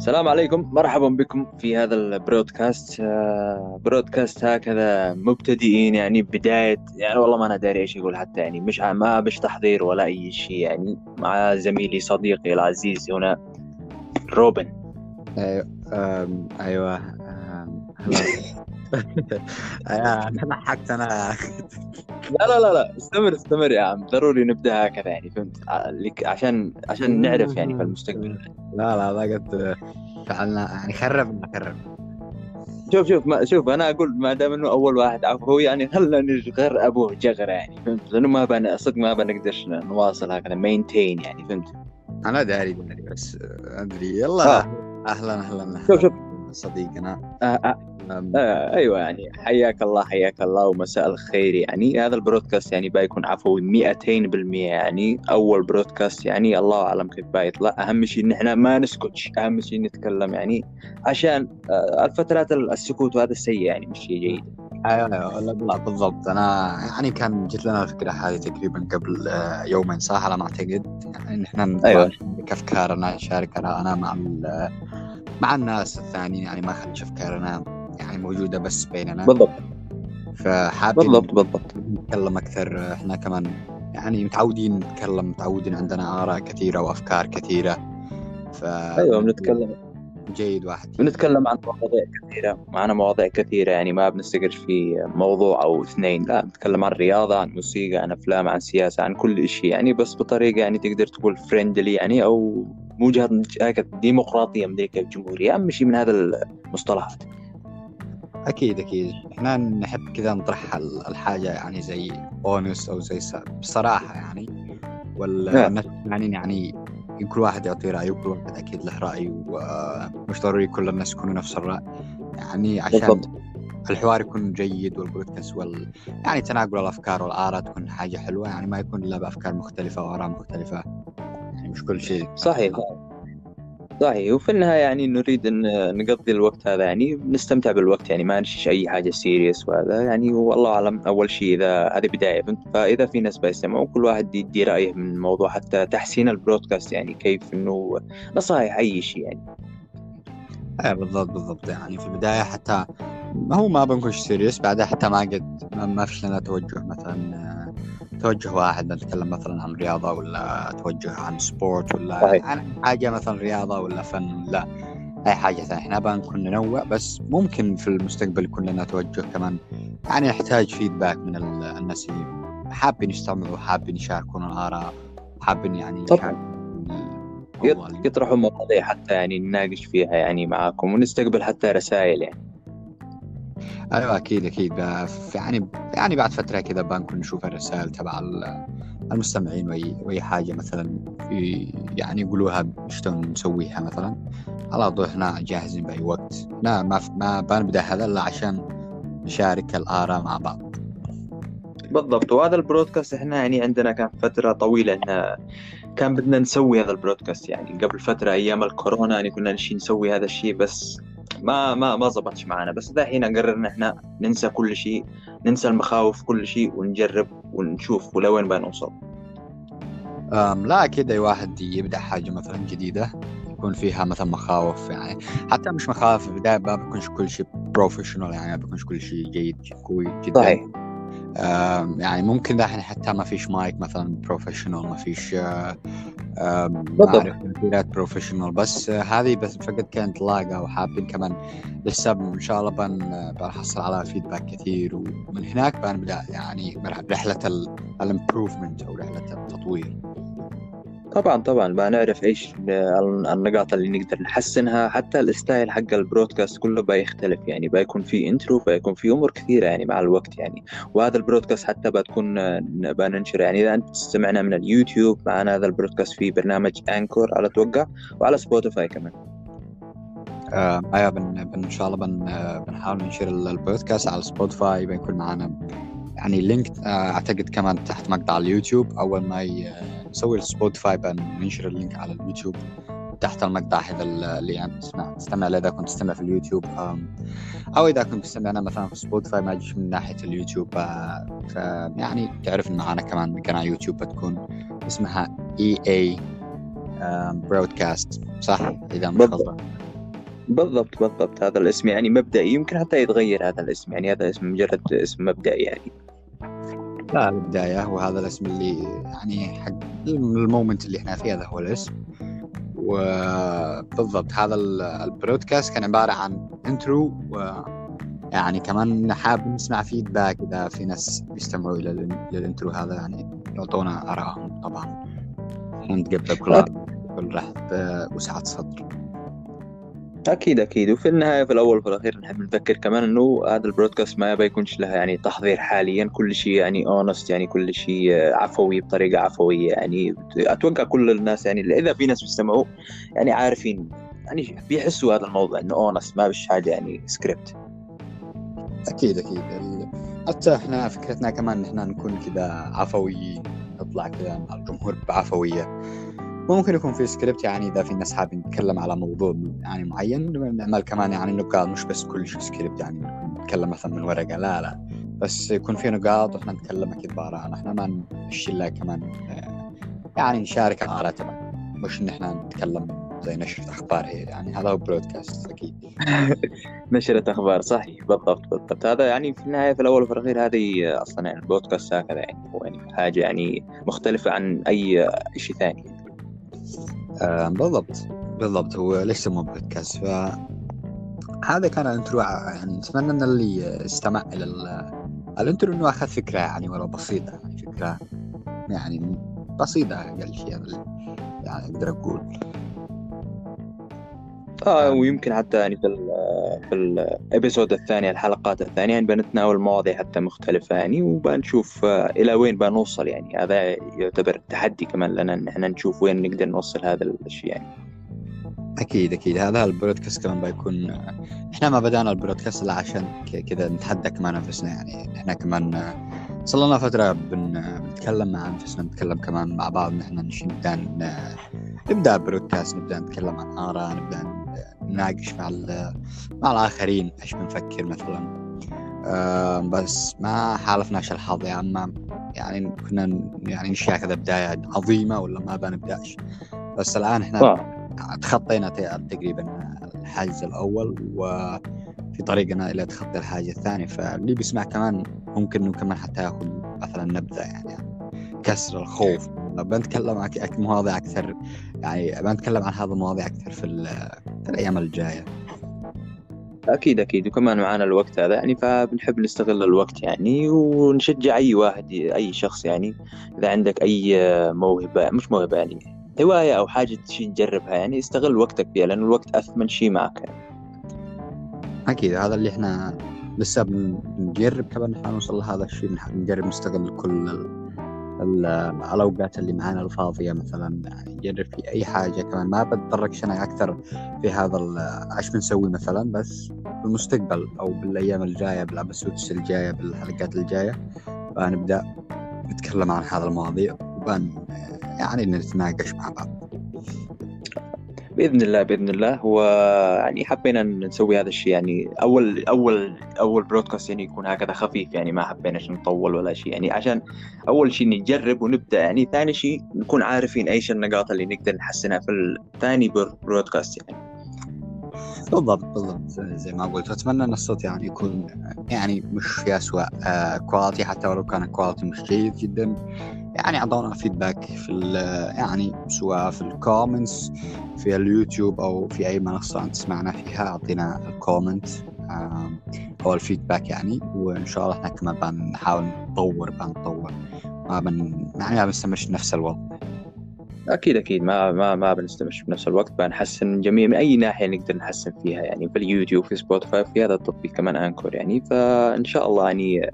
السلام عليكم. مرحبا بكم في هذا ال broadcast. آه، broadcast هكذا مبتدئين يعني بداية يعني والله ما أنا داري إيش أقول حتى يعني مش ما بش تحضير ولا أي شيء يعني مع زميلي صديقي العزيز هنا روبن. أيوه أم، أيوه أم، هلا. أنا ضحكت أنا. لا لا لا لا استمر استمر يا عم. ضروري نبدأ هكذا يعني فهمت؟ لك- عشان عشان نعرف يعني في المستقبل. لا لا ما قد فعلنا يعني خربنا خرب شوف شوف ما شوف أنا أقول ما دام إنه أول واحد عفوي يعني خلنا نغر أبوه جغرة يعني فهمت؟ لأنه ما بن صدق ما بنقدر نواصل هكذا مينتين يعني فهمت؟ أنا داري داري بس أدري. يلا آه. أهلا أهلا. شوف شوف. صديقنا. آه آه آه أيوه يعني حياك الله حياك الله ومساء الخير. يعني هذا البرودكاست يعني بيكون عفوي 200% يعني أول برودكاست يعني الله أعلم كيف بيطلع أهم شيء ان إحنا ما نسكتش. أهم شيء نتكلم. يعني عشان آه الفترات السكوت وهذا السيء يعني مش شيء جيد. أيوه لا بالضبط. أنا يعني كان جت لنا الفكرة هذه تقريبا قبل آه، يومين صح؟ على ما أعتقد. يعني ان إحنا نطلع أيوة. نشارك افكارنا نشارك ارائنا مع مع الناس الثانيين يعني ما خليش افكارنا يعني موجودة بس بيننا. بالضبط. فحابين بالضبط بالضبط. نتكلم أكثر. إحنا كمان يعني متعودين نتكلم متعودين عندنا آراء كثيرة وأفكار كثيرة. ف أيوه بنتكلم. جيد واحد. بنتكلم عن مواضيع كثيرة. معنا مواضيع كثيرة يعني ما بنستقر في موضوع أو اثنين. لا بنتكلم عن رياضة عن موسيقى عن أفلام عن سياسة عن كل شيء يعني بس بطريقة يعني تقدر تقول friendly يعني أو موجهة هكذا ديمقراطية أمريكا الجمهورية أهم شيء من هذا المصطلحات. أكيد أكيد. إحنا نحب كذا نطرح ال- الحاجة يعني زي honest أو زي بصراحة يعني. والناس يعني يعني كل واحد يعطي رأيه وكل واحد أكيد له رأي ومش ضروري كل الناس يكونوا نفس الرأي. يعني عشان بالضبط. الحوار يكون جيد والبودكاست وال يعني تناقل الأفكار والآراء تكون حاجة حلوة يعني ما يكون إلا بأفكار مختلفة وآراء مختلفة. مش كل شيء. صحيح صحيح. وفي النهاية يعني نريد أن نقضي الوقت هذا يعني نستمتع بالوقت يعني ما نشيش أي حاجة سيريس وهذا. يعني والله أعلم أول شيء إذا هذه بداية فإذا في ناس بيستمعوا كل واحد يدي رأيه من الموضوع حتى تحسين ال broadcast يعني كيف إنه نصائح أي شيء يعني. إيه بالضبط بالضبط. يعني في البداية حتى هو ما بنكونش serious بعدها حتى ما قد ما, فيش لنا توجه مثلا توجه واحد نتكلم مثلا عن رياضة ولا توجه عن sport ولا صحيح. عن حاجة مثلا رياضة ولا فن ولا أي حاجة ثانية إحنا بنكون ننوع بس ممكن في المستقبل يكون لنا توجه كمان يعني نحتاج فيدباك من ال- الناس اللي حابين يستمعوا حابين يشاركون الآراء حابين يعني طبعاً. يطرحوا مواضيع حتى يعني نناقش فيها يعني معاكم ونستقبل حتى رسائل يعني أيوه أكيد أكيد. في- يعني يعني بعد فترة كذا بنكون نشوف الرسائل تبع ال- المستمعين وأي وأي حاجة مثلا يعني يقولوها تبون نسويها مثلا. على طول إحنا جاهزين بأي وقت. لا ما ما بنبدا هذا إلا عشان نشارك الآراء مع بعض. بالضبط. وهذا البرودكاست إحنا يعني عندنا كان فترة طويلة انها كان بدنا نسوي هذا البرودكاست. يعني قبل فترة أيام الكورونا يعني كنا نشي نسوي هذا الشيء بس ما ما ما زبطش معنا بس دحين قررنا إحنا ننسى كل شيء ننسى المخاوف كل شيء ونجرب ونشوف ولوين بنوصل. لا أكيد أي واحد يبدأ حاجة مثلا جديدة يكون فيها مثلا مخاوف يعني حتى مش مخاوف في البداية ما بيكونش كل شيء professional يعني ما بيكونش كل شيء جيد قوي جدا. صحيح. يعني ممكن دحين حتى ما فيش مايك مثلا professional ما فيش بالضبط. أعرف تمثيلات professional بس هذه بس فقط كانت لاقة وحابين كمان لسه إن شاء الله بن بنحصل على feedback كثير ومن هناك بنبدا يعني رحلة ال improvement أو رحلة التطوير طبعا طبعا. بنعرف إيش ال- النقاط اللي نقدر نحسنها. حتى ال style حق ال broadcast كله بيختلف. يعني بيكون في intro بيكون في أمور كثيرة يعني مع الوقت يعني. وهذا ال broadcast حتى بتكون بننشره يعني إذا أنت تستمعنا من اليوتيوب معنا هذا ال broadcast في برنامج Anchor على أتوقع وعلى سبوتيفاي كمان. آه، أيوه بن, إن شاء الله بن بنحاول ننشر ال- البودكاست على سبوتيفاي بيكون معنا يعني link آه، أعتقد كمان تحت مقطع اليوتيوب. أول ما ي- آه، نسوي السبوتيفاي بننشر ال link على اليوتيوب تحت المقطع هذا ال- اللي يعني تسمع تستمع له إذا كنت تستمع في اليوتيوب أو إذا كنت تستمعنا مثلا في سبوتيفاي ما يجيش من ناحية اليوتيوب آه، ف يعني تعرف ان معنا كمان قناة يوتيوب بتكون اسمها AA broadcast صح؟ إذا. غلطان بالضبط بالضبط. هذا الاسم يعني مبدئي يمكن حتى يتغير هذا الاسم. يعني هذا اسم مجرد اسم مبدئي يعني. لا البداية وهذا الاسم اللي يعني حق ال moment اللي إحنا فيه هذا هو الاسم. وبالضبط هذا ال broadcast كان عبارة عن intro و يعني كمان حاب نسمع feedback إذا في ناس بيستمعوا إلى ال intro هذا يعني يعطونا آرائهم طبعا. ونتقبل كل كل راحة وسعة صدر. أكيد أكيد. وفي النهاية في الأول وفي الأخير نحب نذكر كمان إنه هذا ال broadcast ما بيكونش لها يعني تحضير حاليا. كل شيء يعني honest يعني كل شيء عفوي بطريقة عفوية. يعني أتوقع كل الناس يعني إذا في ناس بيستمعوا يعني عارفين يعني بيحسوا هذا الموضوع إنه honest ما بش حاجة يعني سكريبت أكيد أكيد. حتى إحنا فكرتنا كمان إن إحنا نكون كذا عفويين نطلع كذا مع الجمهور بعفوية. ممكن يكون في سكريبت يعني إذا في ناس حابين نتكلم على موضوع يعني معين نعمل كمان يعني نقاط مش بس كل شيء سكريبت يعني نتكلم مثلا من ورقة لا لا. بس يكون في نقاط وإحنا نتكلم أكيد بآرائنا إحنا ما نشيل كمان يعني نشارك تبعنا مش إن إحنا نتكلم زي نشرة أخبار هي يعني هذا هو برودكاست أكيد. نشرة أخبار صحيح بالضبط بالضبط. هذا يعني في النهاية في الأول وفي الأخير هذه أصلا يعني البودكاست هكذا يعني هو يعني حاجة يعني مختلفة عن أي شيء ثاني. آه بالضبط. بالضبط هو ليش سموه بودكاست؟ ف هذا كان ال intro يعني نتمنى إن اللي استمع إلى ال intro إنه أخذ فكرة يعني ولو بسيطة يعني فكرة يعني بسيطة أقل شيء يعني أقدر أقول. آه ويمكن حتى يعني في ال في ال episode الثانية الحلقات الثانية يعني بنتناول مواضيع حتى مختلفة يعني وبنشوف إلى وين بنوصل يعني. هذا يعتبر تحدي كمان لنا إن إحنا نشوف وين نقدر نوصل هذا الشيء يعني. أكيد أكيد. هذا البرودكاست كمان بيكون إحنا ما بدأنا البرودكاست إلا عشان كذا نتحدى كمان أنفسنا يعني. إحنا كمان صار لنا فترة بن... بنتكلم مع أنفسنا نتكلم كمان مع بعض نحن نبدأ نبدأ برودكاست نبدأ نتكلم عن آراء نبدأ نناقش مع مع الآخرين إيش بنفكر مثلا. آه بس ما حالفناش الحظ يا عم يعني كنا يعني نشيا كذا بداية عظيمة ولا ما بنبدأش. بس الآن إحنا تخطينا تقريبا الحاجز الأول وفي طريقنا إلى تخطي الحاجة الثانية. فاللي بيسمع كمان ممكن إنه كمان حتى يأخذ مثلا نبذة يعني. كسر الخوف. بنتكلم عن مواضيع أكثر. يعني بنتكلم عن هذا المواضيع أكثر في, في الأيام الجاية. أكيد أكيد. وكمان معانا الوقت هذا يعني فبنحب نستغل الوقت يعني ونشجع أي واحد أي شخص يعني إذا عندك أي موهبة مش موهبة يعني هواية أو حاجة شيء تجربها يعني استغل وقتك فيها لأن الوقت أثمن شيء معك. يعني. أكيد. هذا اللي إحنا لسه بنجرب كمان نحاول نوصل لهذا الشيء نجرب نستغل كل الأوقات اللي معانا الفاضية مثلا نجرب في أي حاجة كمان. ما بتطرقش أنا أكثر في هذا إيش بنسوي مثلا بس في المستقبل أو بالأيام الجاية بالابسودس الجاية بالحلقات الجاية بنبدأ نتكلم عن هذا المواضيع وبن يعني نتناقش مع بعض. بإذن الله بإذن الله. هو يعني حبينا نسوي هذا الشيء. يعني أول أول أول برودكاست يعني يكون هكذا خفيف. يعني ما حبينا نطول ولا شيء يعني عشان أول شيء نجرب ونبدأ. يعني ثاني شيء نكون عارفين إيش النقاط اللي نقدر نحسنها في الثاني برودكاست يعني. بالضبط بالضبط زي ما قلت. أتمنى إن الصوت يعني يكون يعني مش في اسوء quality حتى ولو كان quality مش جيد جدا. يعني أعطونا feedback في يعني سواء في ال comments في اليوتيوب أو في أي منصة أنت تسمعنا فيها أعطينا ال comment أو ال feedback يعني. وإن شاء الله إحنا كمان بنحاول نطور بنطور. ما بن يعني ما بنستمرش نفس الوضع. أكيد أكيد. ما ما ما بنستمر بنفس الوقت. بنحسن من جميع من أي ناحية نقدر نحسن فيها يعني في اليوتيوب في سبوتيفاي في هذا التطبيق كمان Anchor يعني. فإن شاء الله يعني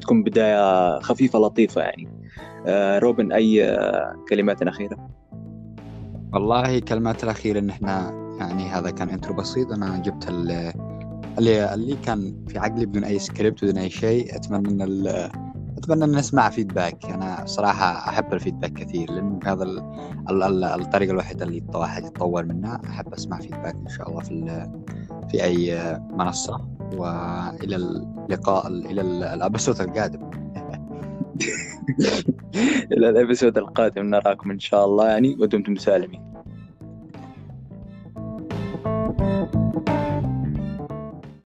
تكون بداية خفيفة لطيفة يعني. آه روبن أي آه كلمات أخيرة؟ والله كلمات الأخيرة إن إحنا يعني هذا كان intro بسيط. أنا جبت اللي اللي كان في عقلي بدون أي سكريبت بدون أي شيء. أتمنى إن أتمنى أن نسمع feedback أنا صراحة أحب ال feedback كثير لأنه هذا ال ال الطريقة الوحيدة اللي الواحد يتطور منها. أحب أسمع feedback إن شاء الله في في أي منصة. وإلى اللقاء إلى الابسود القادم. إلى الابسود القادم نراكم إن شاء الله يعني ودمتم سالمين